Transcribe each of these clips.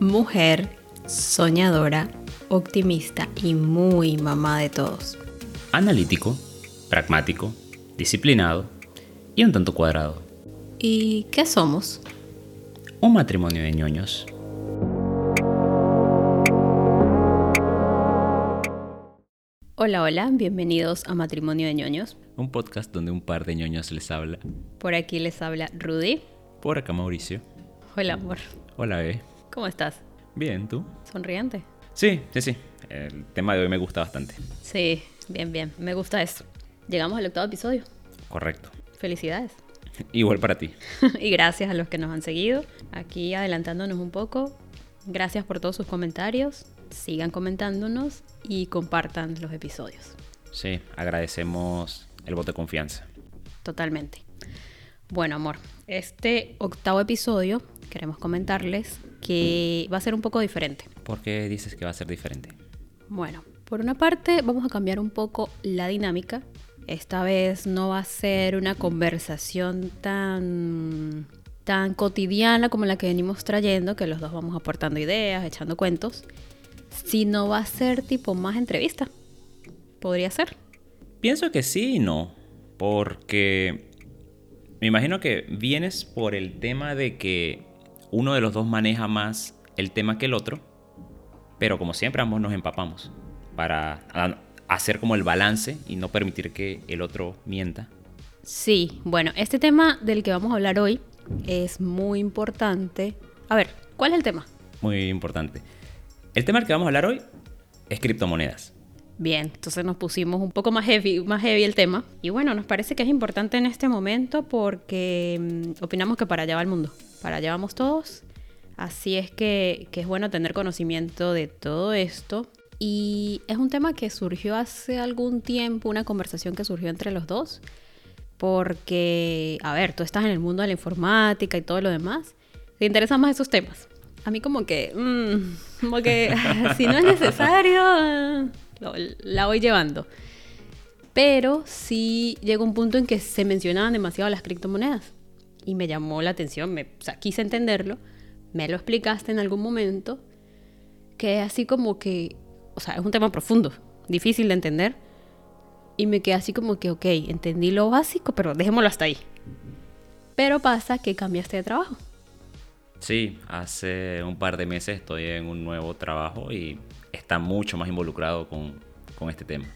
mujer, soñadora, optimista y muy mamá de todos. Analítico, pragmático, disciplinado y un tanto cuadrado. ¿Y qué somos? Un matrimonio de ñoños. Hola, hola, bienvenidos a Matrimonio de ñoños. Un podcast donde un par de ñoños les habla. Por aquí les habla Rudy. Por acá Mauricio. Hola, amor. Hola, bebé. ¿Cómo estás? Bien, ¿tú? ¿Sonriente? Sí, sí, sí. El tema de hoy me gusta bastante. Sí, bien, bien. Me gusta eso. Llegamos al octavo episodio. Correcto. Felicidades. Igual para ti. y gracias a los que nos han seguido. Aquí adelantándonos un poco. Gracias por todos sus comentarios. Sigan comentándonos y compartan los episodios. Sí, agradecemos el voto de confianza. Totalmente. Bueno, amor, este octavo episodio queremos comentarles que va a ser un poco diferente. ¿Por qué dices que va a ser diferente? Bueno, por una parte vamos a cambiar un poco la dinámica. Esta vez no va a ser una conversación tan tan cotidiana como la que venimos trayendo, que los dos vamos aportando ideas, echando cuentos, sino va a ser tipo más entrevista. ¿Podría ser? Pienso que sí y no, porque me imagino que vienes por el tema de que uno de los dos maneja más el tema que el otro, pero como siempre ambos nos empapamos para hacer como el balance y no permitir que el otro mienta. Sí, bueno, este tema del que vamos a hablar hoy es muy importante. A ver, ¿cuál es el tema? Muy importante. El tema del que vamos a hablar hoy es criptomonedas. Bien, entonces nos pusimos un poco más heavy, más heavy el tema. Y bueno, nos parece que es importante en este momento porque mm, opinamos que para allá va el mundo. Para allá vamos todos. Así es que, que es bueno tener conocimiento de todo esto. Y es un tema que surgió hace algún tiempo, una conversación que surgió entre los dos porque, a ver, tú estás en el mundo de la informática y todo lo demás, te interesan más esos temas. A mí como que, mmm, como que si no es necesario, la voy llevando. Pero sí llegó un punto en que se mencionaban demasiado las criptomonedas y me llamó la atención, me, o sea, quise entenderlo, me lo explicaste en algún momento, que así como que, o sea, es un tema profundo, difícil de entender y me quedé así como que, ok, entendí lo básico, pero dejémoslo hasta ahí. Pero pasa que cambiaste de trabajo. Sí, hace un par de meses estoy en un nuevo trabajo y está mucho más involucrado con, con este tema.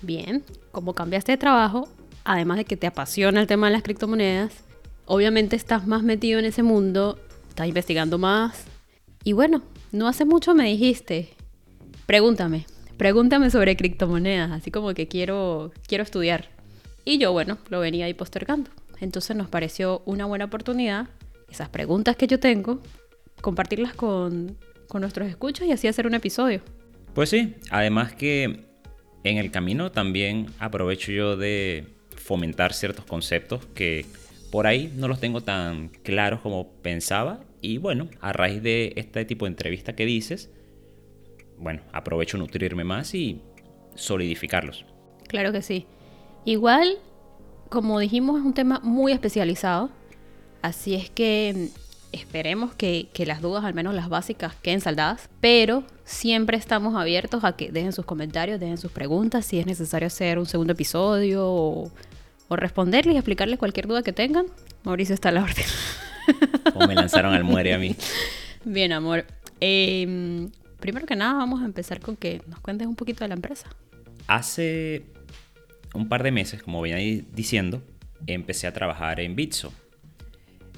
Bien, como cambiaste de trabajo, además de que te apasiona el tema de las criptomonedas, obviamente estás más metido en ese mundo, estás investigando más. Y bueno, no hace mucho me dijiste, pregúntame, pregúntame sobre criptomonedas, así como que quiero, quiero estudiar. Y yo, bueno, lo venía ahí postergando. Entonces nos pareció una buena oportunidad, esas preguntas que yo tengo, compartirlas con, con nuestros escuchos y así hacer un episodio. Pues sí, además que en el camino también aprovecho yo de fomentar ciertos conceptos que por ahí no los tengo tan claros como pensaba. Y bueno, a raíz de este tipo de entrevista que dices, bueno, aprovecho nutrirme más y solidificarlos. Claro que sí. Igual, como dijimos, es un tema muy especializado, así es que mm, esperemos que, las dudas, al menos las básicas, queden saldadas, pero siempre estamos abiertos a que dejen sus comentarios, dejen sus preguntas, si es necesario hacer un segundo episodio responderles y explicarles cualquier duda que tengan. Mauricio está a la orden. O me lanzaron al muere a mí. Bien, amor. Eh, primero que nada vamos a empezar con que nos cuentes un poquito de la empresa. Hace un par de meses, como venía diciendo, empecé a trabajar en Bitso.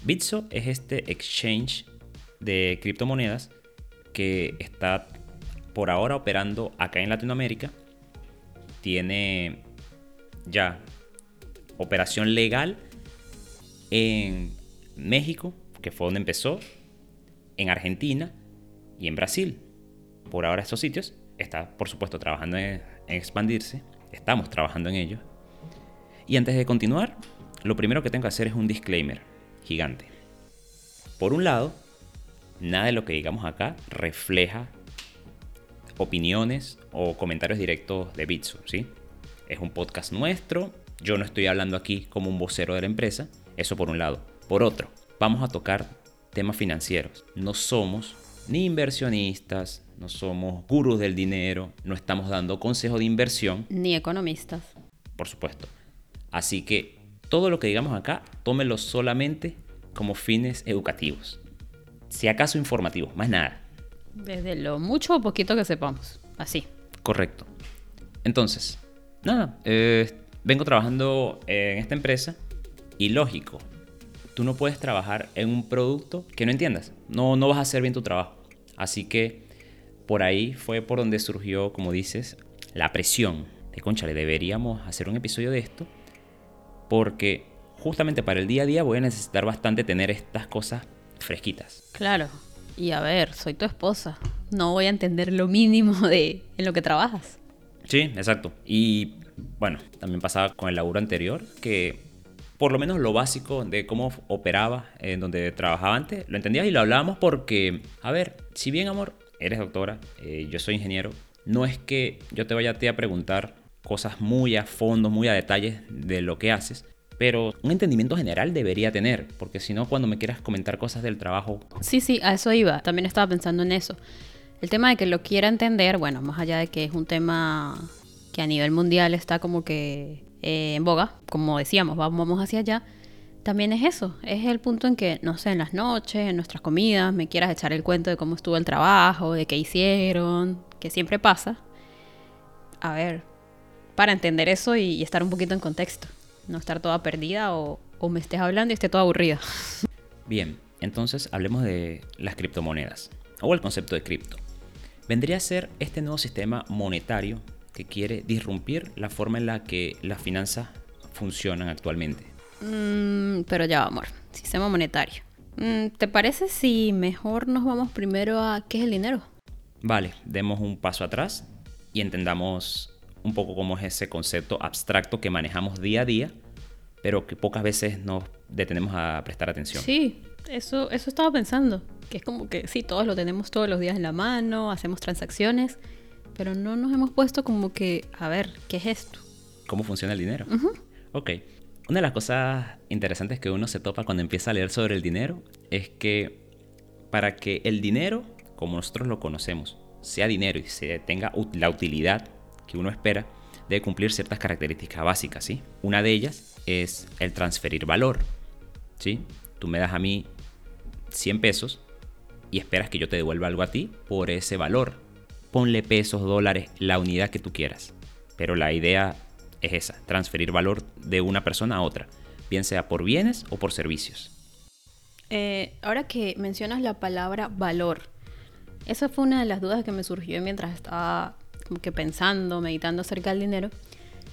Bitso es este exchange de criptomonedas que está por ahora operando acá en Latinoamérica. Tiene ya operación legal en México, que fue donde empezó, en Argentina y en Brasil por ahora estos sitios. Está, por supuesto, trabajando en, expandirse. Estamos trabajando en ello. Y antes de continuar, lo primero que tengo que hacer es un disclaimer gigante. Por un lado, nada de lo que digamos acá refleja opiniones o comentarios directos de Bitsu, ¿sí? Es un podcast nuestro, yo no estoy hablando aquí como un vocero de la empresa, eso por un lado. Por otro, vamos a tocar temas financieros. No somos ni inversionistas, no somos gurús del dinero, no estamos dando consejos de inversión. Ni economistas. Por supuesto. Así que todo lo que digamos acá, tómelo solamente como fines educativos. Si acaso informativos, más nada. Desde lo mucho o poquito que sepamos. Así. Correcto. Entonces, nada, eh, vengo trabajando en esta empresa y lógico, tú no puedes trabajar en un producto que no entiendas. No, no vas a hacer bien tu trabajo. Así que por ahí fue por donde surgió, como dices, la presión de, concha, le deberíamos hacer un episodio de esto porque justamente para el día a día voy a necesitar bastante tener estas cosas fresquitas. Claro. Y a ver, soy tu esposa. No voy a entender lo mínimo de en lo que trabajas. Sí, exacto. Y bueno, también pasaba con el laburo anterior que por lo menos lo básico de cómo operaba en donde trabajaba antes, lo entendías y lo hablábamos porque, a ver, si bien amor, eres doctora, eh, yo soy ingeniero, no es que yo te vaya a a preguntar cosas muy a fondo, muy a detalles de lo que haces, pero un entendimiento general debería tener, porque si no, cuando me quieras comentar cosas del trabajo... Sí, sí, a eso iba, también estaba pensando en eso. El tema de que lo quiera entender, bueno, más allá de que es un tema que a nivel mundial está como que eh, en boga, como decíamos, vamos hacia allá, también es eso, es el punto en que, no sé, en las noches, en nuestras comidas, me quieras echar el cuento de cómo estuvo el trabajo, de qué hicieron, que siempre pasa. A ver, para entender eso y, estar un poquito en contexto, no estar toda perdida o, o me estés hablando y esté toda aburrida. Bien, entonces hablemos de las criptomonedas o el concepto de cripto. Vendría a ser este nuevo sistema monetario que quiere disrumpir la forma en la que las finanzas funcionan actualmente. Mm, pero ya, amor, sistema monetario. Mm, ¿Te parece si mejor nos vamos primero a qué es el dinero? Vale, demos un paso atrás y entendamos un poco cómo es ese concepto abstracto que manejamos día a día, pero que pocas veces nos detenemos a prestar atención. Sí, eso, eso estaba pensando, que es como que sí, todos lo tenemos todos los días en la mano, hacemos transacciones, pero no nos hemos puesto como que, a ver, ¿qué es esto? ¿Cómo funciona el dinero? Ok, una de las cosas interesantes que uno se topa cuando empieza a leer sobre el dinero es que para que el dinero, como nosotros lo conocemos, sea dinero y se tenga la utilidad que uno espera, debe cumplir ciertas características básicas, ¿sí? Una de ellas es el transferir valor, ¿sí? Tú me das a mí 100 pesos y esperas que yo te devuelva algo a ti por ese valor. Ponle pesos, dólares, la unidad que tú quieras. Pero la idea es esa, transferir valor de una persona a otra, bien sea por bienes o por servicios. Eh, ahora que mencionas la palabra valor, esa fue una de las dudas que me surgió mientras estaba como que pensando, meditando acerca del dinero,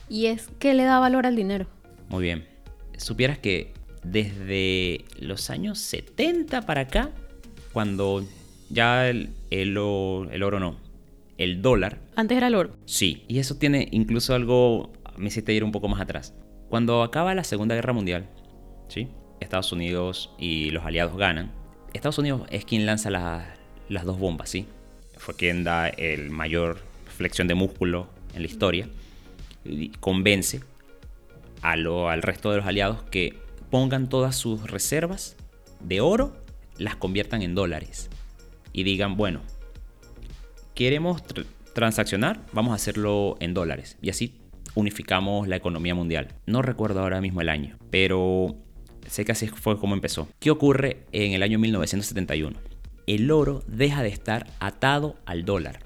y es ¿qué le da valor al dinero? Muy bien, supieras que desde los años 70 para acá, cuando ya el, el oro no, el dólar. Antes era el oro. Sí, y eso tiene incluso algo me hiciste ir un poco más atrás. Cuando acaba la Segunda Guerra Mundial, ¿sí? Estados Unidos y los aliados ganan. Estados Unidos es quien lanza las dos bombas, ¿sí? Fue quien da el mayor flexión de músculo en la historia. Y convence a lo, al resto de los aliados que pongan todas sus reservas de oro, las conviertan en dólares. Y digan, bueno, queremos transaccionar, vamos a hacerlo en dólares. Y así unificamos la economía mundial. No recuerdo ahora mismo el año, pero sé que así fue como empezó. ¿Qué ocurre en el año 1971? El oro deja de estar atado al dólar.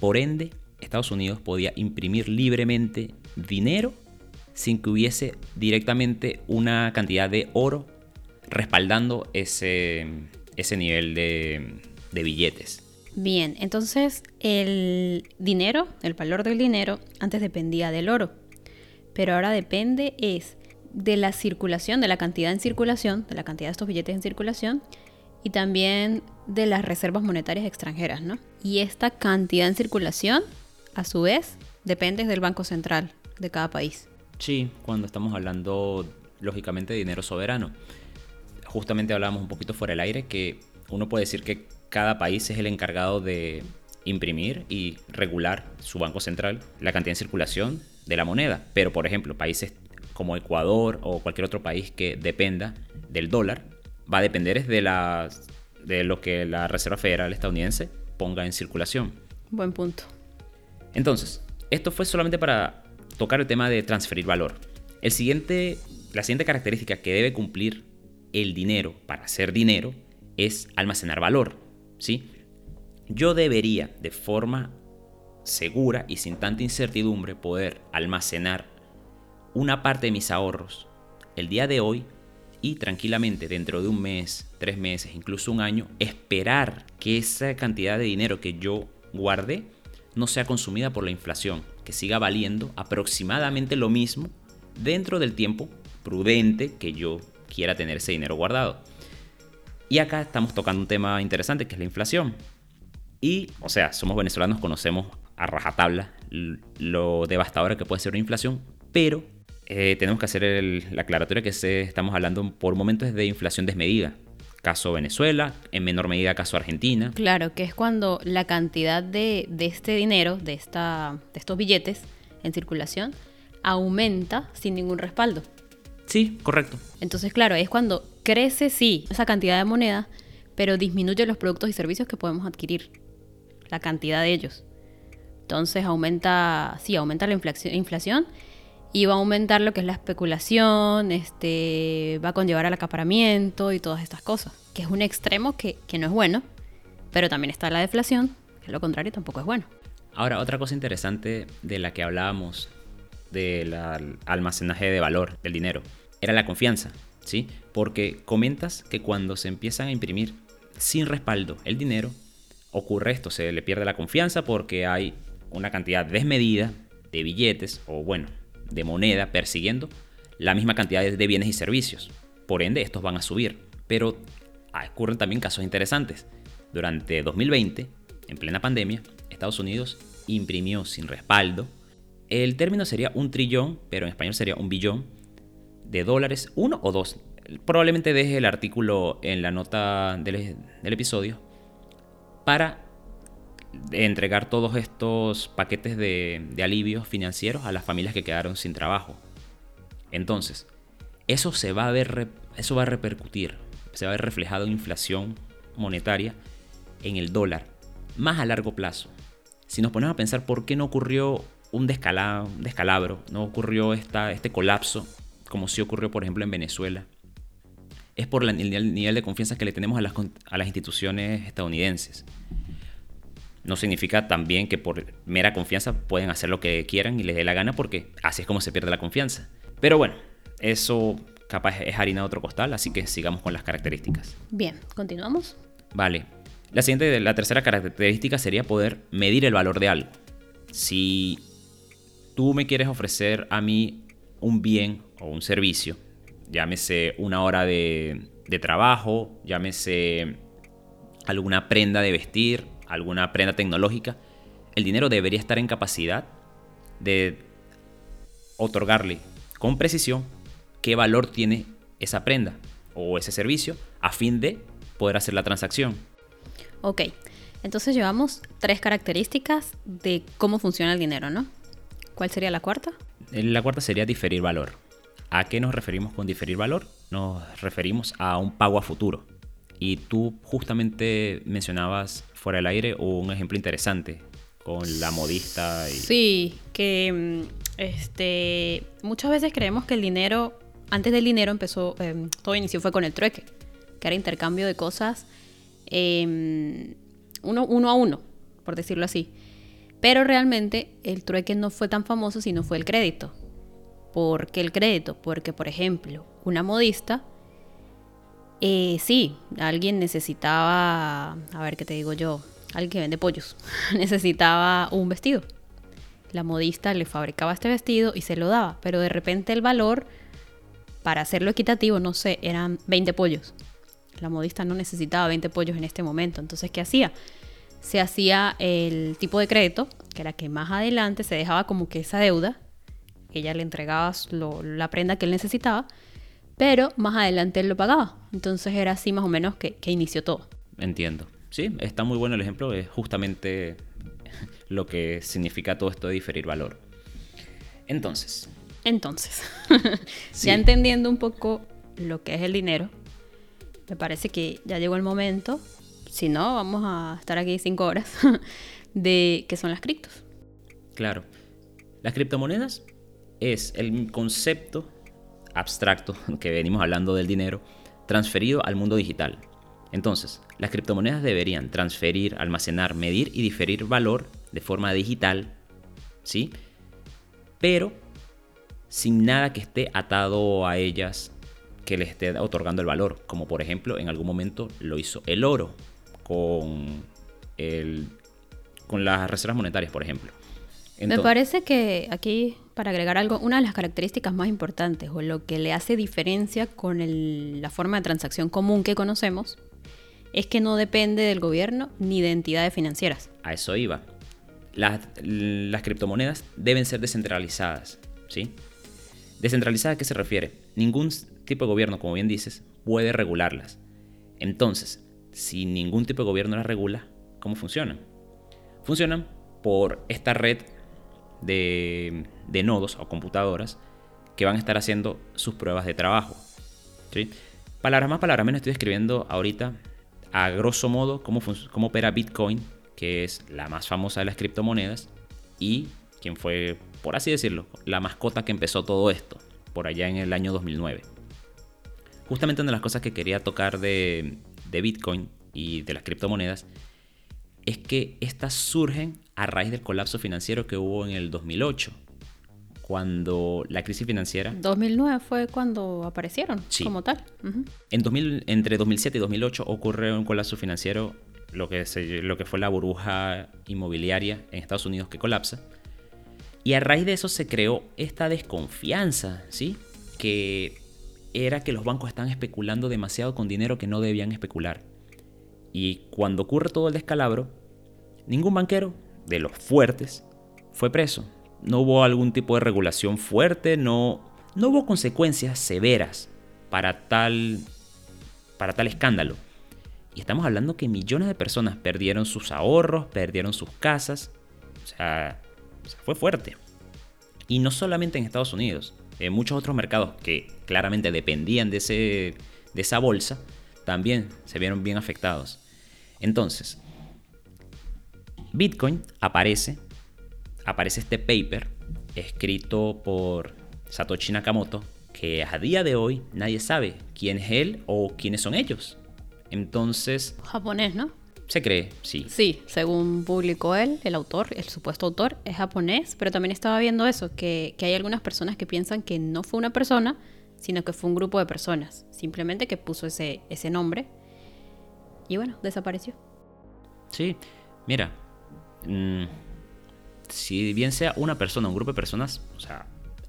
Por ende, Estados Unidos podía imprimir libremente dinero sin que hubiese directamente una cantidad de oro respaldando ese, ese nivel de billetes. Bien, entonces el dinero, el valor del dinero, antes dependía del oro, pero ahora depende es de la circulación, de la cantidad en circulación, de la cantidad de estos billetes en circulación y también de las reservas monetarias extranjeras, ¿no? Y esta cantidad en circulación, a su vez, depende del Banco Central de cada país. Sí, cuando estamos hablando, lógicamente, de dinero soberano. Justamente hablábamos un poquito fuera del aire que uno puede decir que cada país es el encargado de imprimir y regular su banco central, la cantidad en circulación de la moneda. Pero, por ejemplo, países como Ecuador o cualquier otro país que dependa del dólar, va a depender de la de lo que la Reserva Federal estadounidense ponga en circulación. Buen punto. Entonces, esto fue solamente para tocar el tema de transferir valor. El siguiente, la siguiente característica que debe cumplir el dinero para ser dinero es almacenar valor. ¿Sí? Yo debería, de forma segura y sin tanta incertidumbre, poder almacenar una parte de mis ahorros el día de hoy y tranquilamente dentro de un mes, tres meses, incluso un año, esperar que esa cantidad de dinero que yo guardé no sea consumida por la inflación, que siga valiendo aproximadamente lo mismo dentro del tiempo prudente que yo quiera tener ese dinero guardado. Y acá estamos tocando un tema interesante que es la inflación. Y, o sea, somos venezolanos, conocemos a rajatabla lo devastadora que puede ser una inflación, pero eh, tenemos que hacer la aclaratoria que estamos hablando por momentos de inflación desmedida. Caso Venezuela, en menor medida caso Argentina. Claro, que es cuando la cantidad de, este dinero, de, esta, de estos billetes en circulación, aumenta sin ningún respaldo. Sí, correcto. Entonces, claro, es cuando crece, sí, esa cantidad de moneda, pero disminuye los productos y servicios que podemos adquirir, la cantidad de ellos. Entonces aumenta, sí, aumenta la inflación y va a aumentar lo que es la especulación, este, va a conllevar al acaparamiento y todas estas cosas, que es un extremo que, que no es bueno, pero también está la deflación, que lo contrario tampoco es bueno. Ahora, otra cosa interesante de la que hablábamos del almacenaje de valor del dinero era la confianza, ¿sí? Porque comentas que cuando se empiezan a imprimir sin respaldo el dinero, ocurre esto, se le pierde la confianza porque hay una cantidad desmedida de billetes o bueno, de moneda persiguiendo la misma cantidad de bienes y servicios. Por ende, estos van a subir. Pero ocurren también casos interesantes. Durante 2020, en plena pandemia, Estados Unidos imprimió sin respaldo. El término sería un trillón, pero en español sería un billón de dólares, uno o dos. Probablemente deje el artículo en la nota del, episodio para entregar todos estos paquetes de, alivios financieros a las familias que quedaron sin trabajo. Entonces, eso se va a ver, eso va a repercutir, se va a ver reflejado en inflación monetaria en el dólar, más a largo plazo. Si nos ponemos a pensar por qué no ocurrió un, descalabro, no ocurrió esta, este colapso, como sí ocurrió, por ejemplo, en Venezuela, es por el nivel de confianza que le tenemos a las, a las instituciones estadounidenses no significa también que por mera confianza pueden hacer lo que quieran y les dé la gana porque así es como se pierde la confianza. Pero bueno, eso capaz es harina de otro costal, así que sigamos con las características. Bien, continuamos. Vale. La siguiente, la tercera característica sería poder medir el valor de algo. Si tú me quieres ofrecer a mí un bien o un servicio, llámese una hora de, de trabajo, llámese alguna prenda de vestir, alguna prenda tecnológica, el dinero debería estar en capacidad de otorgarle con precisión qué valor tiene esa prenda o ese servicio a fin de poder hacer la transacción. Ok, entonces llevamos tres características de cómo funciona el dinero, ¿no? ¿Cuál sería la cuarta? La cuarta sería diferir valor. ¿A qué nos referimos con diferir valor? Nos referimos a un pago a futuro. Y tú justamente mencionabas fuera del aire un ejemplo interesante con la modista. Y... Sí, que mm, este, muchas veces creemos que el dinero, antes del dinero empezó, em, todo inició fue con el trueque, que era intercambio de cosas em, uno, uno a uno, por decirlo así. Pero realmente el trueque no fue tan famoso sino fue el crédito. ¿Por qué el crédito? Porque, por ejemplo, una modista eh, sí, alguien necesitaba, a ver qué te digo yo, alguien que vende pollos, necesitaba un vestido. La modista le fabricaba este vestido y se lo daba, pero de repente el valor, para hacerlo equitativo, no sé, eran 20 pollos. La modista no necesitaba 20 pollos en este momento, entonces ¿qué hacía? Se hacía el tipo de crédito, que era que más adelante se dejaba como que esa deuda, ella le entregaba la prenda que él necesitaba, pero más adelante él lo pagaba. Entonces era así más o menos que, inició todo. Entiendo. Sí, está muy bueno el ejemplo, es justamente lo que significa todo esto de diferir valor. Entonces. Entonces, ya entendiendo un poco lo que es el dinero, me parece que ya llegó el momento, si no, vamos a estar aquí cinco horas, de qué son las criptos. Claro. Las criptomonedas es el concepto abstracto que venimos hablando del dinero transferido al mundo digital. Entonces, las criptomonedas deberían transferir, almacenar, medir y diferir valor de forma digital, ¿sí? Pero sin nada que esté atado a ellas que le esté otorgando el valor, como por ejemplo en algún momento lo hizo el oro con, el, con las reservas monetarias, por ejemplo. Me parece que aquí, para agregar algo, una de las características más importantes o lo que le hace diferencia con la forma de transacción común que conocemos es que no depende del gobierno ni de entidades financieras. A eso iba. Las, las criptomonedas deben ser descentralizadas, ¿sí? ¿Descentralizada a qué se refiere? Ningún tipo de gobierno, como bien dices, puede regularlas. Entonces, si ningún tipo de gobierno las regula, ¿cómo funcionan? Funcionan por esta red de, nodos o computadoras que van a estar haciendo sus pruebas de trabajo. ¿sí? Más, palabras menos, estoy escribiendo ahorita a grosso modo cómo, cómo opera Bitcoin, que es la más famosa de las criptomonedas, y quien fue, por así decirlo, la mascota que empezó todo esto, por allá en el año 2009. Justamente una de las cosas que quería tocar de, de Bitcoin y de las criptomonedas es que estas surgen a raíz del colapso financiero que hubo en el 2008, cuando la crisis financiera... 2009 fue cuando aparecieron como tal. en 2000, entre 2007 y 2008 ocurrió un colapso financiero, lo que, lo que fue la burbuja inmobiliaria en Estados Unidos que colapsa. Y a raíz de eso se creó esta desconfianza, ¿sí? Que era que los bancos estaban especulando demasiado con dinero que no debían especular. Y cuando ocurre todo el descalabro, ningún banquero de los fuertes fue preso. No hubo algún tipo de regulación fuerte, no, no hubo consecuencias severas para tal, para tal escándalo. Y estamos hablando que millones de personas perdieron sus ahorros, perdieron sus casas. O sea, fue fuerte. Y no solamente en Estados Unidos, muchos otros mercados que claramente dependían de, ese, de esa bolsa, también se vieron bien afectados. Entonces, Bitcoin aparece, aparece este paper escrito por Satoshi Nakamoto, que a día de hoy nadie sabe quién es él o quiénes son ellos. Entonces... Japonés, ¿no? Se cree, sí. Sí, según publicó él, el autor, el supuesto autor, es japonés, pero también estaba viendo eso, que, que hay algunas personas que piensan que no fue una persona, sino que fue un grupo de personas, simplemente que puso ese, ese nombre y bueno, desapareció. Sí, mira, mm, si bien sea una persona, un grupo de personas, o sea,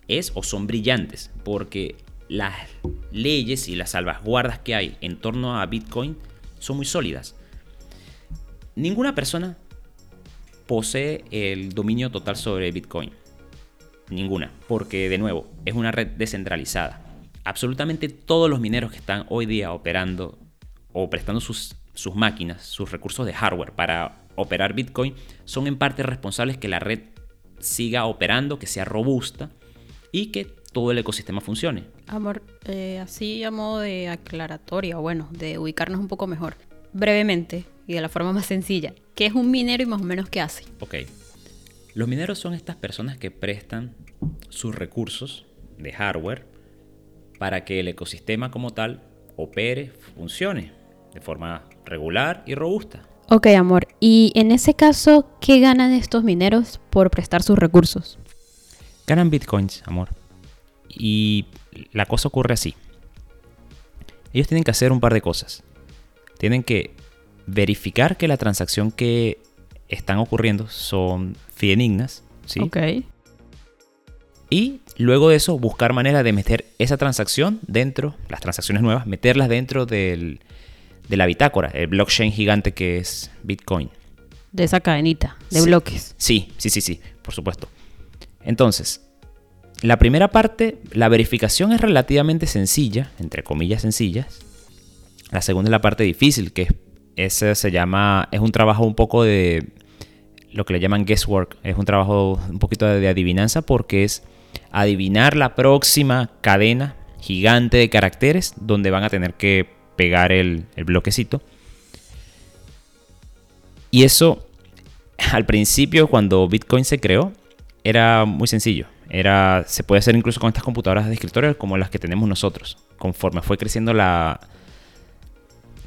es o son brillantes, porque las leyes y las salvaguardas que hay en torno a Bitcoin son muy sólidas. Ninguna persona posee el dominio total sobre Bitcoin. Ninguna, porque de nuevo, es una red descentralizada. Absolutamente todos los mineros que están hoy día operando o prestando sus máquinas, sus recursos de hardware para operar Bitcoin, son en parte responsables que la red siga operando, que sea robusta y que todo el ecosistema funcione. Amor, eh, así a modo de aclaratoria, bueno, de ubicarnos un poco mejor, brevemente y de la forma más sencilla, ¿qué es un minero y más o menos qué hace? Ok. Los mineros son estas personas que prestan sus recursos de hardware para que el ecosistema como tal opere, funcione de forma regular y robusta. Ok, amor. Y en ese caso, ¿qué ganan estos mineros por prestar sus recursos? Ganan bitcoins, amor. Y la cosa ocurre así. Ellos tienen que hacer un par de cosas. Tienen que verificar que la transacción que están ocurriendo son fidedignas. ¿sí? Ok. Y luego de eso, buscar manera de meter esa transacción dentro, las transacciones nuevas, meterlas dentro del, de la bitácora, el blockchain gigante que es Bitcoin. De esa cadenita de bloques. Sí, sí, sí, sí, por supuesto. Entonces, la primera parte, la verificación es relativamente sencilla, entre comillas sencillas. La segunda es la parte difícil, que ese se llama, es un trabajo un poco de lo que le llaman guesswork, es un trabajo un poquito de adivinanza porque es adivinar la próxima cadena gigante de caracteres donde van a tener que pegar el, el bloquecito. Y eso, al principio, cuando Bitcoin se creó, era muy sencillo. Era, se puede hacer incluso con estas computadoras de escritorio como las que tenemos nosotros. Conforme fue creciendo la,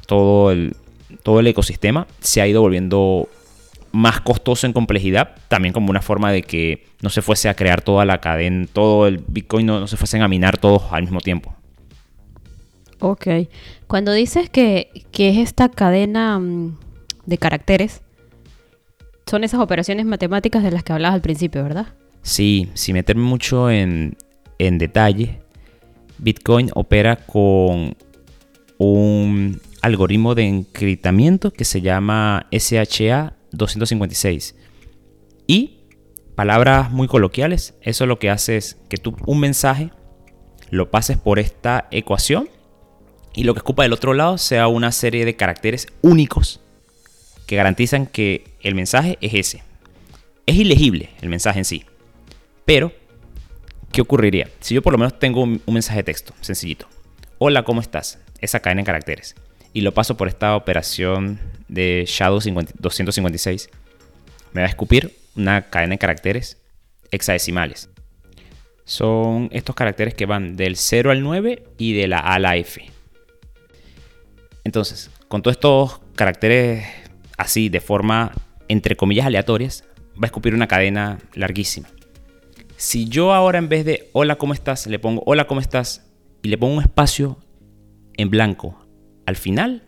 todo, el, todo el ecosistema, se ha ido volviendo más costoso en complejidad, también como una forma de que no se fuese a crear toda la cadena, todo el Bitcoin no, no se fuesen a minar todos al mismo tiempo. Ok. Cuando dices que, que es esta cadena mm, de caracteres, son esas operaciones matemáticas de las que hablabas al principio, ¿verdad? Sí, sin meterme mucho en, en detalle, Bitcoin opera con un algoritmo de encriptamiento que se llama SHA 256. Y, palabras muy coloquiales, eso lo que hace es que tú un mensaje lo pases por esta ecuación y lo que ocupa del otro lado sea una serie de caracteres únicos que garantizan que el mensaje es ese. Es ilegible el mensaje en sí. Pero, ¿qué ocurriría? Si yo por lo menos tengo un, mensaje de texto, sencillito. Hola, ¿cómo estás? Esa cadena en caracteres. Y lo paso por esta operación de Shadow 256. Me va a escupir una cadena de caracteres hexadecimales. Son estos caracteres que van del 0 al 9 y de la A a la F. Entonces, con todos estos caracteres así, de forma, entre comillas, aleatorias, va a escupir una cadena larguísima. Si yo ahora en vez de hola, ¿cómo estás? le pongo hola, ¿cómo estás? y le pongo un espacio en blanco al final,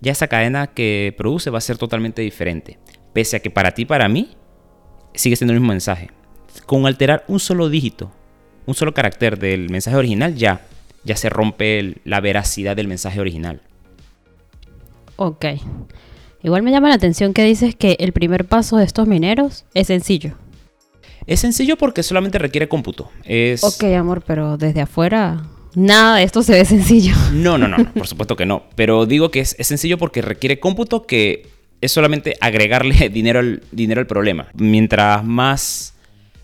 ya esa cadena que produce va a ser totalmente diferente. Pese a que para ti, para mí, sigue siendo el mismo mensaje. Con alterar un solo dígito, un solo carácter del mensaje original, ya, ya se rompe la veracidad del mensaje original. Ok. Igual me llama la atención que dices que el primer paso de estos mineros es sencillo. Es sencillo porque solamente requiere cómputo. Es... Ok, amor, pero desde afuera nada de esto se ve sencillo. No, no, no, por supuesto que no. Pero digo que es, sencillo porque requiere cómputo que es solamente agregarle dinero al, dinero al problema. Mientras más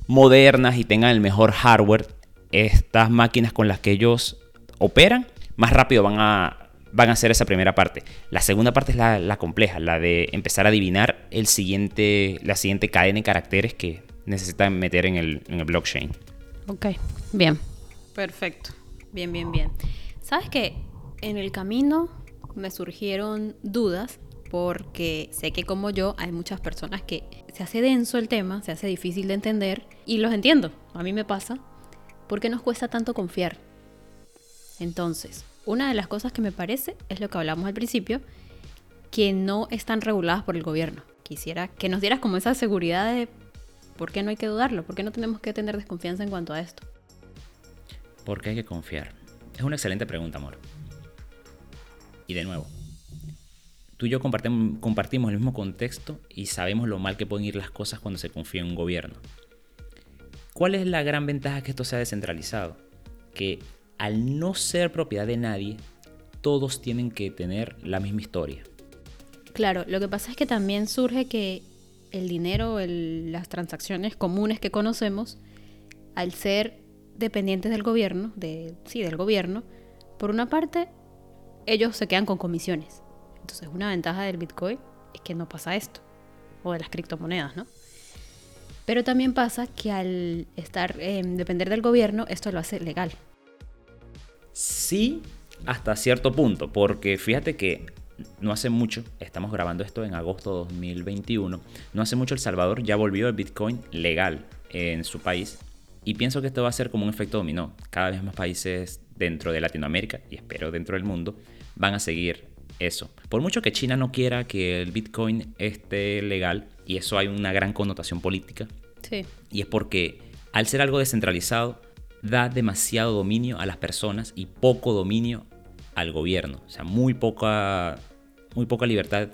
modernas y tengan el mejor hardware, estas máquinas con las que ellos operan, más rápido van a van a hacer esa primera parte. La segunda parte es la, compleja, la de empezar a adivinar el siguiente, la siguiente cadena de caracteres que necesitan meter en el, en el blockchain. Ok, bien. Perfecto. Bien, bien, bien. ¿Sabes que En el camino me surgieron dudas porque sé que como yo hay muchas personas que se hace denso el tema, se hace difícil de entender y los entiendo, a mí me pasa. ¿Por qué nos cuesta tanto confiar? Entonces, una de las cosas que me parece es lo que hablamos al principio, que no están reguladas por el gobierno. Quisiera que nos dieras como esa seguridad de por qué no hay que dudarlo, por qué no tenemos que tener desconfianza en cuanto a esto. ¿Por qué hay que confiar? Es una excelente pregunta, amor. Y de nuevo, tú y yo compartimos, el mismo contexto y sabemos lo mal que pueden ir las cosas cuando se confía en un gobierno. ¿Cuál es la gran ventaja que esto sea descentralizado? Que al no ser propiedad de nadie, todos tienen que tener la misma historia. Claro, lo que pasa es que también surge que el dinero, las transacciones comunes que conocemos, al ser dependientes del gobierno, de, sí, del gobierno, por una parte, ellos se quedan con comisiones. Entonces, una ventaja del Bitcoin es que no pasa esto, o de las criptomonedas, ¿no? Pero también pasa que al estar eh, depender del gobierno, esto lo hace legal. Sí, hasta cierto punto, porque fíjate que no hace mucho, estamos grabando esto en agosto de 2021, no hace mucho El Salvador ya volvió el Bitcoin legal en su país y pienso que esto va a ser como un efecto dominó. Cada vez más países dentro de Latinoamérica y espero dentro del mundo van a seguir eso. Por mucho que China no quiera que el Bitcoin esté legal, y eso hay una gran connotación política, sí. y es porque al ser algo descentralizado, da demasiado dominio a las personas y poco dominio al gobierno. O sea, muy poca, muy poca libertad.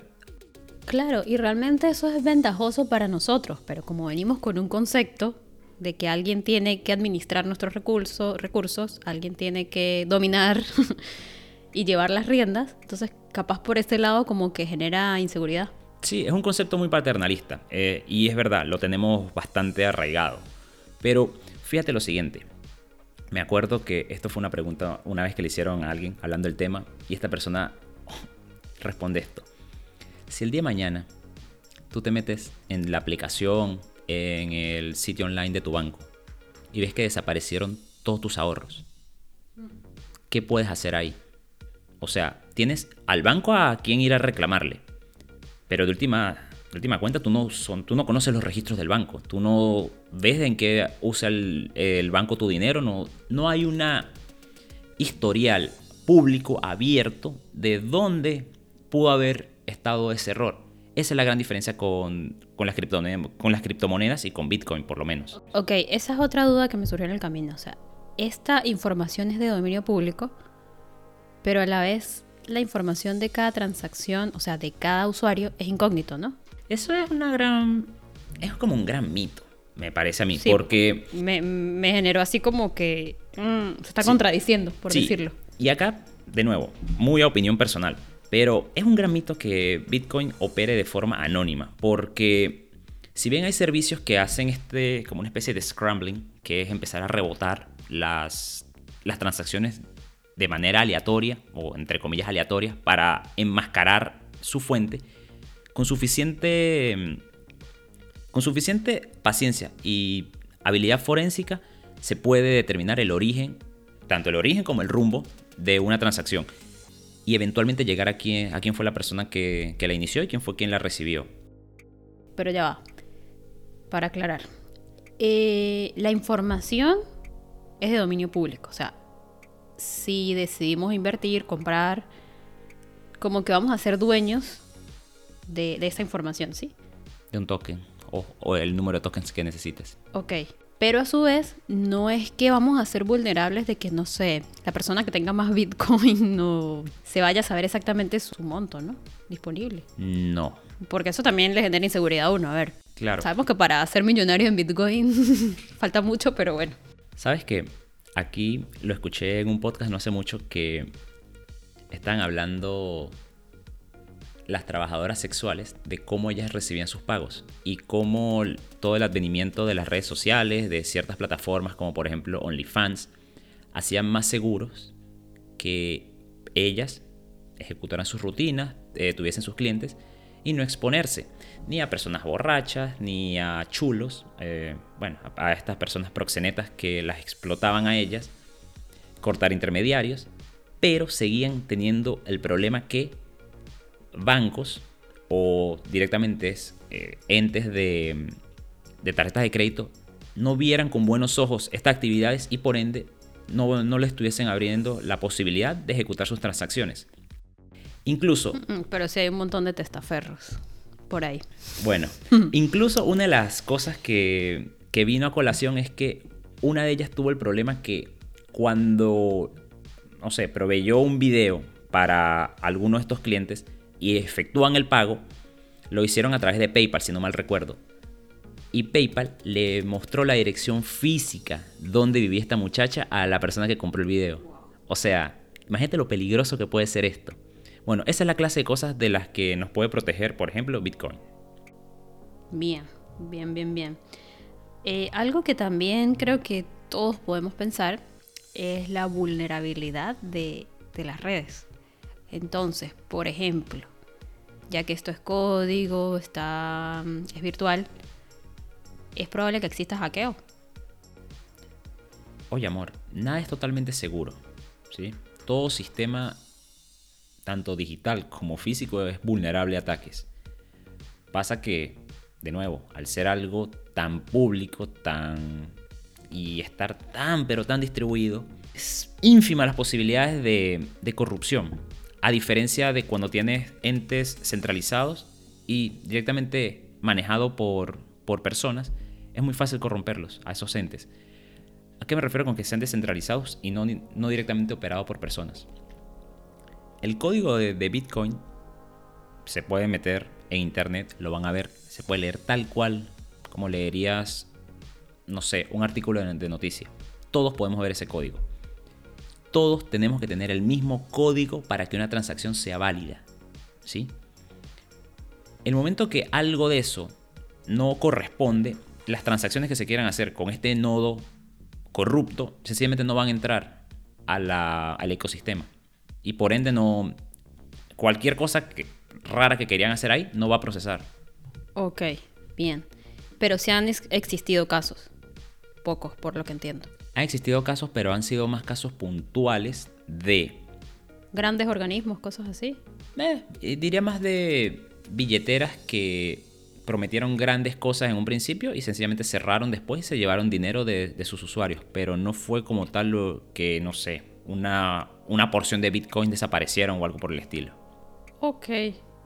Claro, y realmente eso es ventajoso para nosotros, pero como venimos con un concepto de que alguien tiene que administrar nuestros recursos, recursos alguien tiene que dominar y llevar las riendas, entonces capaz por este lado como que genera inseguridad. Sí, es un concepto muy paternalista eh, y es verdad, lo tenemos bastante arraigado. Pero fíjate lo siguiente, Me acuerdo que esto fue una pregunta una vez que le hicieron a alguien hablando del tema y esta persona responde esto. Si el día mañana tú te metes en la aplicación, en el sitio online de tu banco y ves que desaparecieron todos tus ahorros, ¿qué puedes hacer ahí? O sea, tienes al banco a quien ir a reclamarle, pero de última, última cuenta tú no, son, tú no conoces los registros del banco, tú no ves en qué usa el, el banco tu dinero, no, no hay una historial público abierto de dónde pudo haber estado ese error. Esa es la gran diferencia con, con, las con las criptomonedas y con Bitcoin, por lo menos. Ok, esa es otra duda que me surgió en el camino. O sea, esta información es de dominio público, pero a la vez la información de cada transacción, o sea, de cada usuario, es incógnito, ¿no? Eso es una gran... Es como un gran mito, me parece a mí, porque... Me, me, generó así como que... Mm, se está contradiciendo, por decirlo. Y acá, de nuevo, muy a opinión personal. Pero es un gran mito que Bitcoin opere de forma anónima, porque si bien hay servicios que hacen este como una especie de scrambling, que es empezar a rebotar las, las transacciones de manera aleatoria, o entre comillas aleatoria, para enmascarar su fuente, con suficiente, con suficiente paciencia y habilidad forénsica se puede determinar el origen, tanto el origen como el rumbo de una transacción y eventualmente llegar a quién, a quién fue la persona que, la inició y quién fue quien la recibió. Pero ya va, para aclarar. Eh, la información es de dominio público, o sea, si decidimos invertir, comprar, como que vamos a ser dueños de, de esa información, ¿sí? De un token o, o, el número de tokens que necesites. Ok, pero a su vez, no es que vamos a ser vulnerables de que, no sé, la persona que tenga más Bitcoin no se vaya a saber exactamente su monto, ¿no? Disponible. No. Porque eso también le genera inseguridad a uno. A ver. Claro. Sabemos que para ser millonario en Bitcoin falta mucho, pero bueno. ¿Sabes qué? Aquí lo escuché en un podcast no hace mucho que están hablando las trabajadoras sexuales de cómo ellas recibían sus pagos y cómo todo el advenimiento de las redes sociales, de ciertas plataformas como por ejemplo OnlyFans, hacían más seguros que ellas ejecutaran sus rutinas, eh, tuviesen sus clientes y no exponerse ni a personas borrachas, ni a chulos, eh, bueno, a estas personas proxenetas que las explotaban a ellas, cortar intermediarios, pero seguían teniendo el problema que bancos o directamente eh, entes de, tarjetas de crédito no vieran con buenos ojos estas actividades y por ende no, no le estuviesen abriendo la posibilidad de ejecutar sus transacciones. Incluso... Mm, mm, pero si hay un montón de testaferros por ahí. Bueno, incluso una de las cosas que, que vino a colación es que una de ellas tuvo el problema que cuando, no sé, proveyó un video para alguno de estos clientes, y efectúan el pago, lo hicieron a través de PayPal, si no mal recuerdo. Y PayPal le mostró la dirección física donde vivía esta muchacha a la persona que compró el video. O sea, imagínate lo peligroso que puede ser esto. Bueno, esa es la clase de cosas de las que nos puede proteger, por ejemplo, Bitcoin. Bien, bien, bien, bien. Eh, algo que también creo que todos podemos pensar es la vulnerabilidad de, de las redes. Entonces, por ejemplo, ya que esto es código, está, mm, es virtual, es probable que exista hackeo. Oye, amor, nada es totalmente seguro. ¿sí? Todo sistema, tanto digital como físico, es vulnerable a ataques. Pasa que, de nuevo, al ser algo tan público, tan. y estar tan, pero tan distribuido, es ínfima las posibilidades de, de corrupción. A diferencia de cuando tienes entes centralizados y directamente manejado por, por personas, es muy fácil corromperlos a esos entes. ¿A qué me refiero con que sean descentralizados y no, no directamente operados por personas? El código de, Bitcoin se puede meter en internet, lo van a ver, se puede leer tal cual como leerías, no sé, un artículo de noticia. Todos podemos ver ese código todos tenemos que tener el mismo código para que una transacción sea válida. ¿Sí? El momento que algo de eso no corresponde, las transacciones que se quieran hacer con este nodo corrupto, sencillamente no van a entrar a al ecosistema. Y por ende no... Cualquier cosa rara que querían hacer ahí no va a procesar. Ok, bien. Pero sí han ex- existido casos. Pocos, por lo que entiendo. Han existido casos, pero han sido más casos puntuales de... Grandes organismos, cosas así. eh, diría más de billeteras que prometieron grandes cosas en un principio y sencillamente cerraron después y se llevaron dinero de, de sus usuarios. Pero no fue como tal lo que, no sé, una, una porción de Bitcoin desaparecieron o algo por el estilo. Ok,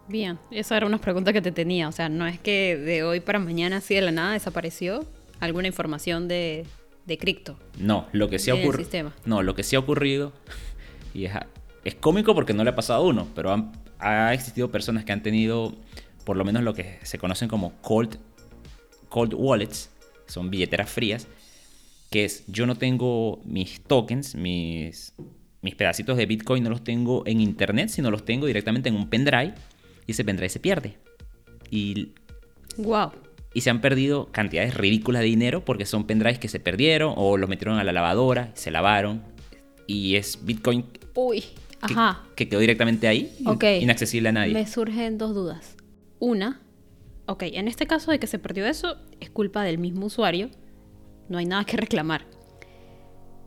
bien. Esa era una pregunta que te tenía. O sea, no es que de hoy para mañana así de la nada desapareció alguna información de, de cripto. No, lo que sí ha ocurrido. No, lo que sí ha ocurrido. Y es, es cómico porque no le ha pasado a uno, pero han- ha existido personas que han tenido por lo menos lo que se conocen como cold, cold wallets, son billeteras frías, que es yo no tengo mis tokens, mis, mis pedacitos de Bitcoin no los tengo en internet, sino los tengo directamente en un pendrive y ese pendrive se pierde. Y Wow. Y se han perdido cantidades ridículas de dinero porque son pendrives que se perdieron o los metieron a la lavadora, se lavaron y es Bitcoin que, Uy. Ajá. que quedó directamente ahí, in- Ok. inaccesible a nadie. Me surgen dos dudas. Una, ok, en este caso de que se perdió eso, es culpa del mismo usuario. No hay nada que reclamar.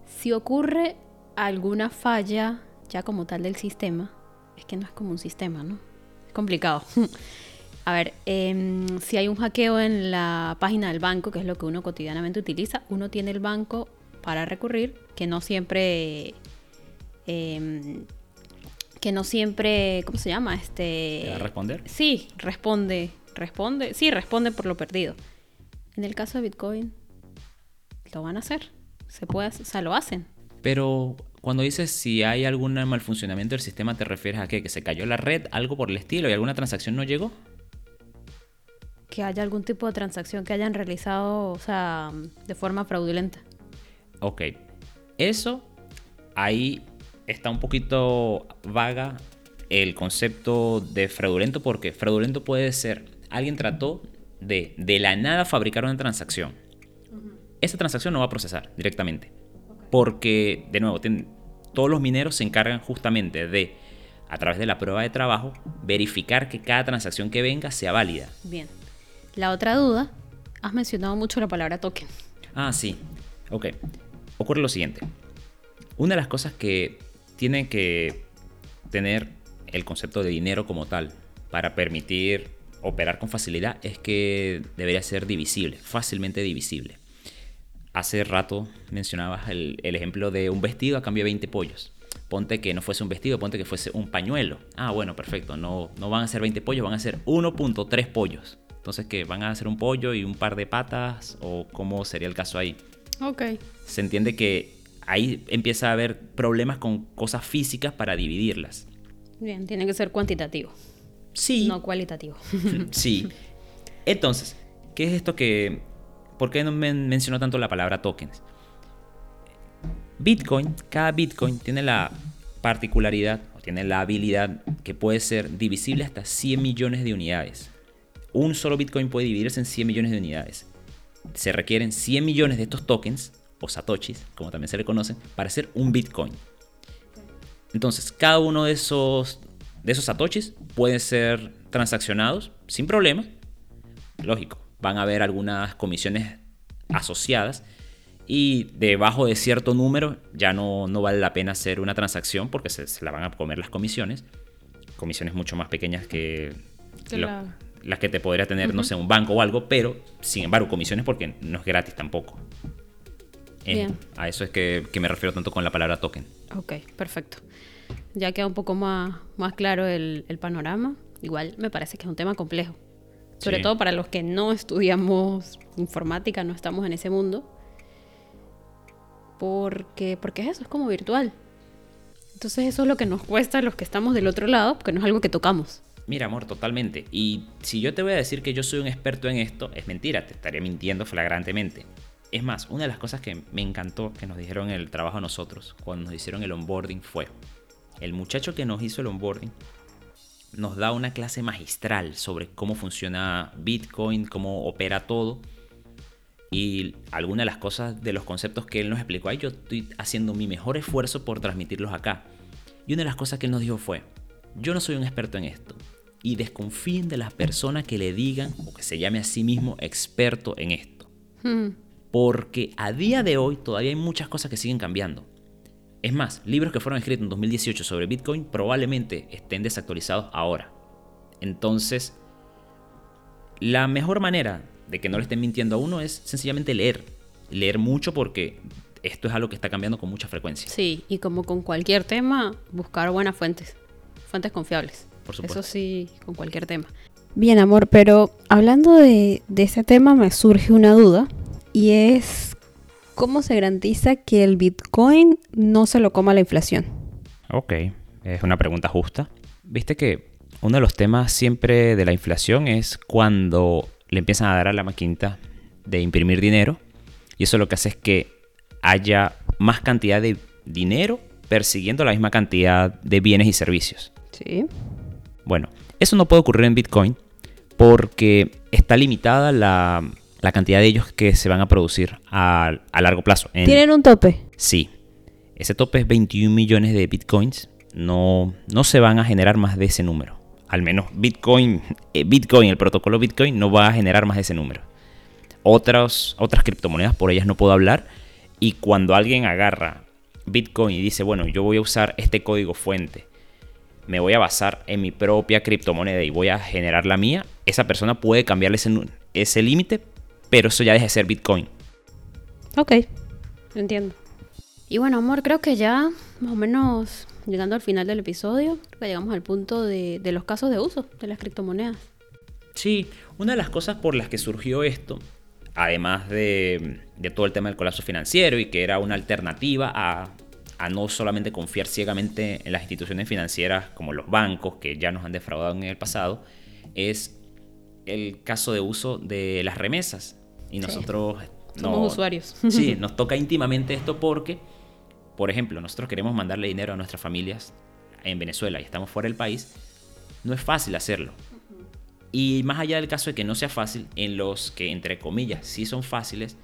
Si ocurre alguna falla ya como tal del sistema, es que no es como un sistema, ¿no? Es complicado. A ver, em, si hay un hackeo en la página del banco, que es lo que uno cotidianamente utiliza, uno tiene el banco para recurrir, que no siempre em, que no siempre, ¿cómo se llama? Este, ¿Te va a responder? Sí, responde, responde, sí, responde por lo perdido. En el caso de Bitcoin, lo van a hacer, se puede, hacer- o sea, lo hacen. Pero cuando dices si hay algún mal funcionamiento del sistema, ¿te refieres a qué? ¿Que se cayó la red? ¿Algo por el estilo? ¿Y alguna transacción no llegó? Que haya algún tipo de transacción que hayan realizado, o sea, de forma fraudulenta. Ok. Eso, ahí está un poquito vaga el concepto de fraudulento porque fraudulento puede ser, alguien trató de de la nada fabricar una transacción. Esa transacción no va a procesar directamente. Porque, de nuevo, todos los mineros se encargan justamente de, a través de la prueba de trabajo, verificar que cada transacción que venga sea válida. Bien. La otra duda, has mencionado mucho la palabra token. Ah, sí. Ok. Ocurre lo siguiente. Una de las cosas que tiene que tener el concepto de dinero como tal para permitir operar con facilidad es que debería ser divisible, fácilmente divisible. Hace rato mencionabas el, ejemplo de un vestido a cambio de 20 pollos. Ponte que no fuese un vestido, ponte que fuese un pañuelo. Ah, bueno, perfecto. No, no van a ser 20 pollos, van a ser 1.3 pollos. Entonces, ¿qué? ¿Van a ser un pollo y un par de patas? ¿O cómo sería el caso ahí? Ok. Se entiende que ahí empieza a haber problemas con cosas físicas para dividirlas. Bien, tiene que ser cuantitativo, Sí. no cualitativo. Sí. Entonces, ¿qué es esto que... ¿Por qué no men- menciono tanto la palabra tokens? Bitcoin, cada Bitcoin tiene la particularidad o tiene la habilidad que puede ser divisible hasta 100 millones de unidades. Un solo Bitcoin puede dividirse en 100 millones de unidades. Se requieren 100 millones de estos tokens, o satoshis, como también se le conocen, para hacer un Bitcoin. Entonces, cada uno de esos, de esos satoshis pueden ser transaccionados sin problema. Lógico, van a haber algunas comisiones asociadas y debajo de cierto número ya no, no vale la pena hacer una transacción porque se, se la van a comer las comisiones. Comisiones mucho más pequeñas que lo- la- las que te podría tener, no sé, un banco o algo, pero sin embargo, comisiones porque no es gratis tampoco. Eh, a eso es que, que me refiero tanto con la palabra token. Ok, perfecto. Ya queda un poco más, más claro el, el panorama. Igual me parece que es un tema complejo. Sobre Sí. todo para los que no estudiamos informática, no estamos en ese mundo. Porque, porque es eso, es como virtual. Entonces eso es lo que nos cuesta a los que estamos del otro lado, porque no es algo que tocamos. Mira, amor, totalmente. Y si yo te voy a decir que yo soy un experto en esto, es mentira, te estaría mintiendo flagrantemente. Es más, una de las cosas que me encantó que nos dijeron el trabajo a nosotros, cuando nos hicieron el onboarding, fue el muchacho que nos hizo el onboarding nos da una clase magistral sobre cómo funciona Bitcoin, cómo opera todo. Y algunas de las cosas, de los conceptos que él nos explicó ahí, yo estoy haciendo mi mejor esfuerzo por transmitirlos acá. Y una de las cosas que él nos dijo fue, yo no soy un experto en esto. Y desconfíen de las personas que le digan o que se llame a sí mismo experto en esto. Hmm. Porque a día de hoy todavía hay muchas cosas que siguen cambiando. Es más, libros que fueron escritos en 2018 sobre Bitcoin probablemente estén desactualizados ahora. Entonces, la mejor manera de que no le estén mintiendo a uno es sencillamente leer. Leer mucho porque esto es algo que está cambiando con mucha frecuencia. Sí, y como con cualquier tema, buscar buenas fuentes, fuentes confiables. Por supuesto. Eso sí, con cualquier tema. Bien, amor, pero hablando de, de ese tema me surge una duda y es cómo se garantiza que el Bitcoin no se lo coma la inflación. Ok, es una pregunta justa. Viste que uno de los temas siempre de la inflación es cuando le empiezan a dar a la maquinita de imprimir dinero y eso lo que hace es que haya más cantidad de dinero persiguiendo la misma cantidad de bienes y servicios. Sí. Bueno, eso no puede ocurrir en Bitcoin porque está limitada la, la cantidad de ellos que se van a producir a, a largo plazo. En- ¿Tienen un tope? Sí. Ese tope es 21 millones de bitcoins. No, no se van a generar más de ese número. Al menos Bitcoin, eh, Bitcoin, el protocolo Bitcoin, no va a generar más de ese número. Otras, otras criptomonedas, por ellas no puedo hablar. Y cuando alguien agarra Bitcoin y dice, bueno, yo voy a usar este código fuente, me voy a basar en mi propia criptomoneda y voy a generar la mía, esa persona puede cambiarle ese, límite, pero eso ya deja de ser Bitcoin. Ok, entiendo. Y bueno, amor, creo que ya más o menos llegando al final del episodio, creo que llegamos al punto de, de los casos de uso de las criptomonedas. Sí, una de las cosas por las que surgió esto, además de, de todo el tema del colapso financiero y que era una alternativa a, a no solamente confiar ciegamente en las instituciones financieras como los bancos que ya nos han defraudado en el pasado, es el caso de uso de las remesas. Y nosotros... Somos no- usuarios. Sí, nos toca íntimamente esto porque, por ejemplo, nosotros queremos mandarle dinero a nuestras familias en Venezuela y estamos fuera del país. No es fácil hacerlo. Y más allá del caso de que no sea fácil, en los que, entre comillas, sí son fáciles,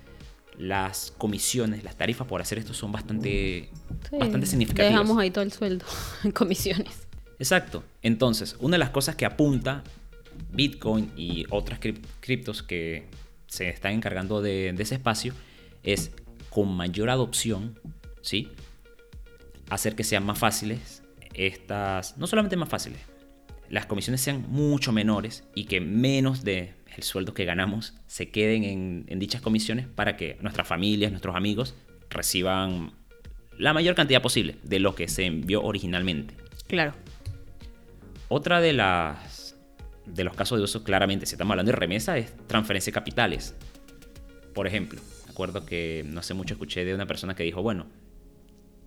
las comisiones, las tarifas por hacer esto son bastante, Sí, bastante significativas. Dejamos ahí todo el sueldo en comisiones. Exacto. Entonces, una de las cosas que apunta Bitcoin y otras crip- criptos que se están encargando de, de ese espacio es con mayor adopción, ¿sí? Hacer que sean más fáciles estas, no solamente más fáciles, las comisiones sean mucho menores y que menos de el sueldo que ganamos se queden en, en dichas comisiones para que nuestras familias, nuestros amigos reciban la mayor cantidad posible de lo que se envió originalmente. Claro. Otra de las de los casos de uso, claramente, si estamos hablando de remesa, es transferencia de capitales. Por ejemplo, me acuerdo que no hace mucho escuché de una persona que dijo, bueno,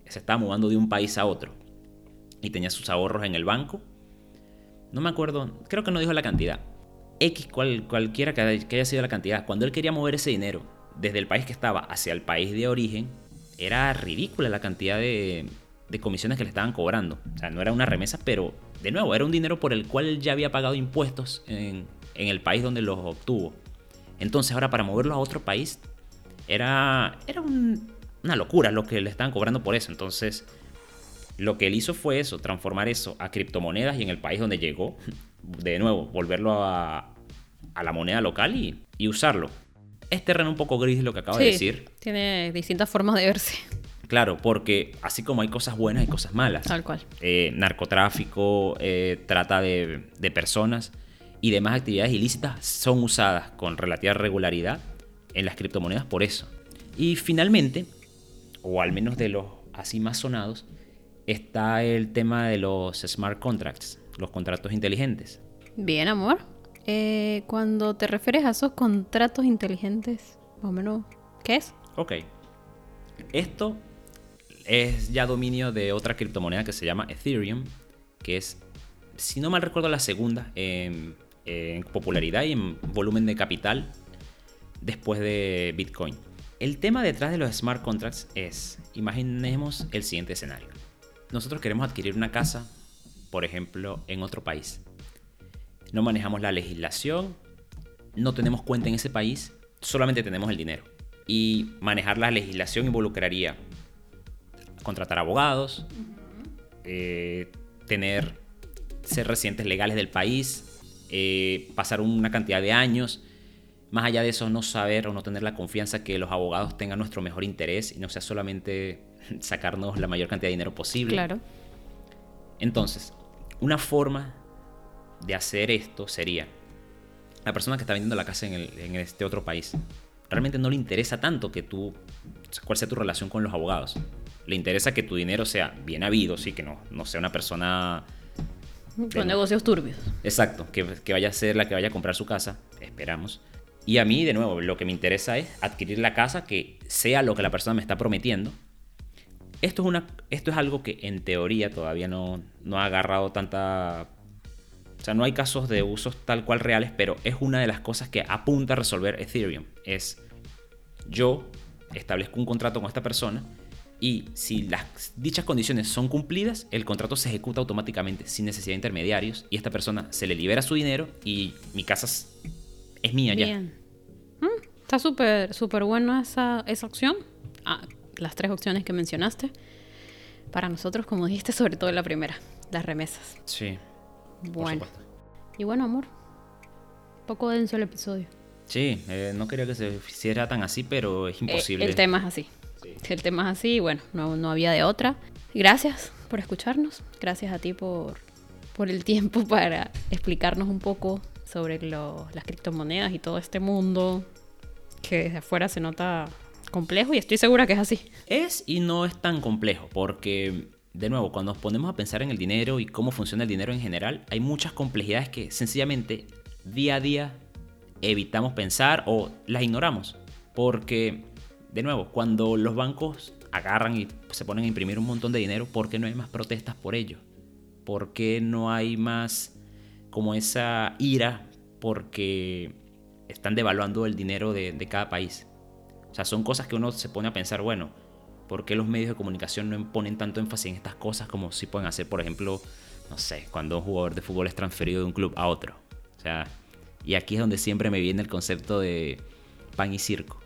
se estaba mudando de un país a otro y tenía sus ahorros en el banco. No me acuerdo, creo que no dijo la cantidad. X, cual, cualquiera que haya, sido la cantidad. Cuando él quería mover ese dinero desde el país que estaba hacia el país de origen, era ridícula la cantidad de, de comisiones que le estaban cobrando. O sea, no era una remesa, pero de nuevo, era un dinero por el cual él ya había pagado impuestos en, en el país donde los obtuvo. Entonces ahora para moverlo a otro país era, era un- una locura lo que le estaban cobrando por eso. Entonces lo que él hizo fue eso, transformar eso a criptomonedas y en el país donde llegó, de nuevo, volverlo a, a la moneda local y, y usarlo. Es terreno un poco gris lo que acabo de decir. Tiene distintas formas de verse. Claro, porque así como hay cosas buenas, hay cosas malas. Tal cual. Eh, narcotráfico, eh, trata de, de personas y demás actividades ilícitas son usadas con relativa regularidad en las criptomonedas por eso. Y finalmente, o al menos de los así más sonados, está el tema de los smart contracts, los contratos inteligentes. Bien, amor. Eh, cuando te refieres a esos contratos inteligentes, más o menos, ¿qué es? Ok. Esto es ya dominio de otra criptomoneda que se llama Ethereum, que es, si no mal recuerdo, la segunda en, en popularidad y en volumen de capital después de Bitcoin. El tema detrás de los smart contracts es, imaginemos el siguiente escenario. Nosotros queremos adquirir una casa, por ejemplo, en otro país. No manejamos la legislación, no tenemos cuenta en ese país solamente tenemos el dinero. Y manejar la legislación involucraría contratar abogados, eh, tener, ser residentes legales del país, eh, pasar una cantidad de años. Más allá de eso, no saber o no tener la confianza que los abogados tengan nuestro mejor interés y no sea solamente sacarnos la mayor cantidad de dinero posible. Claro. Entonces, una forma de hacer esto sería, la persona que está vendiendo la casa en, este otro país, realmente no le interesa tanto que tú, cuál sea tu relación con los abogados. Le interesa que tu dinero sea bien habido, sí, que no, no sea una persona... Con negocios turbios. Exacto, que, que vaya a ser la que vaya a comprar su casa, esperamos. Y a mí, de nuevo, lo que me interesa es adquirir la casa que sea lo que la persona me está prometiendo. Esto es, es algo que en teoría todavía no, ha agarrado tanta o sea, no hay casos de usos tal cual reales, pero es una de las cosas que apunta a resolver Ethereum. Es yo establezco un contrato con esta persona y si las dichas condiciones son cumplidas, el contrato se ejecuta automáticamente sin necesidad de intermediarios y esta persona se le libera su dinero y mi casa es mía ya. Mm, está súper súper buena esa, esa opción. Ah, las tres opciones que mencionaste. Para nosotros, como dijiste, sobre todo la primera, las remesas. Sí. Bueno. Y bueno, amor. Poco denso el episodio. Sí, eh, no quería que se hiciera tan así, pero es eh, imposible. el tema es así. El tema es así y bueno, no, no había de otra. Gracias por escucharnos. Gracias a ti por, por el tiempo para explicarnos un poco sobre las criptomonedas y todo este mundo que desde afuera se nota complejo y estoy segura que es así. Es y no es tan complejo porque de nuevo, cuando nos ponemos a pensar en el dinero y cómo funciona el dinero en general, hay muchas complejidades que sencillamente día a día evitamos pensar o las ignoramos. Porque, de nuevo, cuando los bancos agarran y se ponen a imprimir un montón de dinero, ¿por qué no hay más protestas por ello? ¿Por qué no hay más como esa ira porque están devaluando el dinero de, de cada país? O sea, son cosas que uno se pone a pensar, bueno, ¿Por qué los medios de comunicación no ponen tanto énfasis en estas cosas como si pueden hacer, por ejemplo, no sé, cuando un jugador de fútbol es transferido de un club a otro? O sea, y aquí es donde siempre me viene el concepto de pan y circo.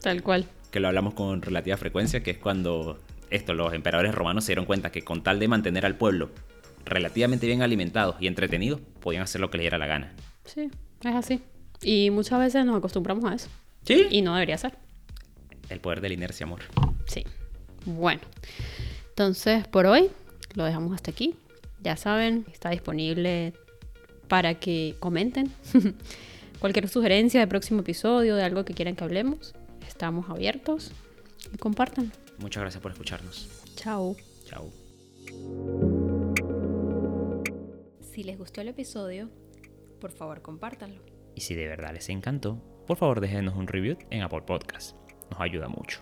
Tal cual. Que lo hablamos con relativa frecuencia, que es cuando esto, los emperadores romanos se dieron cuenta que con tal de mantener al pueblo relativamente bien alimentados y entretenidos, podían hacer lo que les diera la gana. Sí, es así. Y muchas veces nos acostumbramos a eso. Sí. Y no debería ser. El poder de la inercia, amor. Sí. Bueno. Entonces, por hoy lo dejamos hasta aquí. Ya saben, está disponible para que comenten. Cualquier sugerencia de próximo episodio, de algo que quieran que hablemos, estamos abiertos y compartan. Muchas gracias por escucharnos. Chao. Chao. Si les gustó el episodio, por favor compártanlo. Y si de verdad les encantó, por favor déjenos un review en Apple Podcast nos ayuda mucho.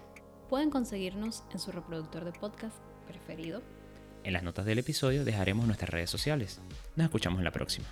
Pueden conseguirnos en su reproductor de podcast preferido. En las notas del episodio dejaremos nuestras redes sociales. Nos escuchamos en la próxima.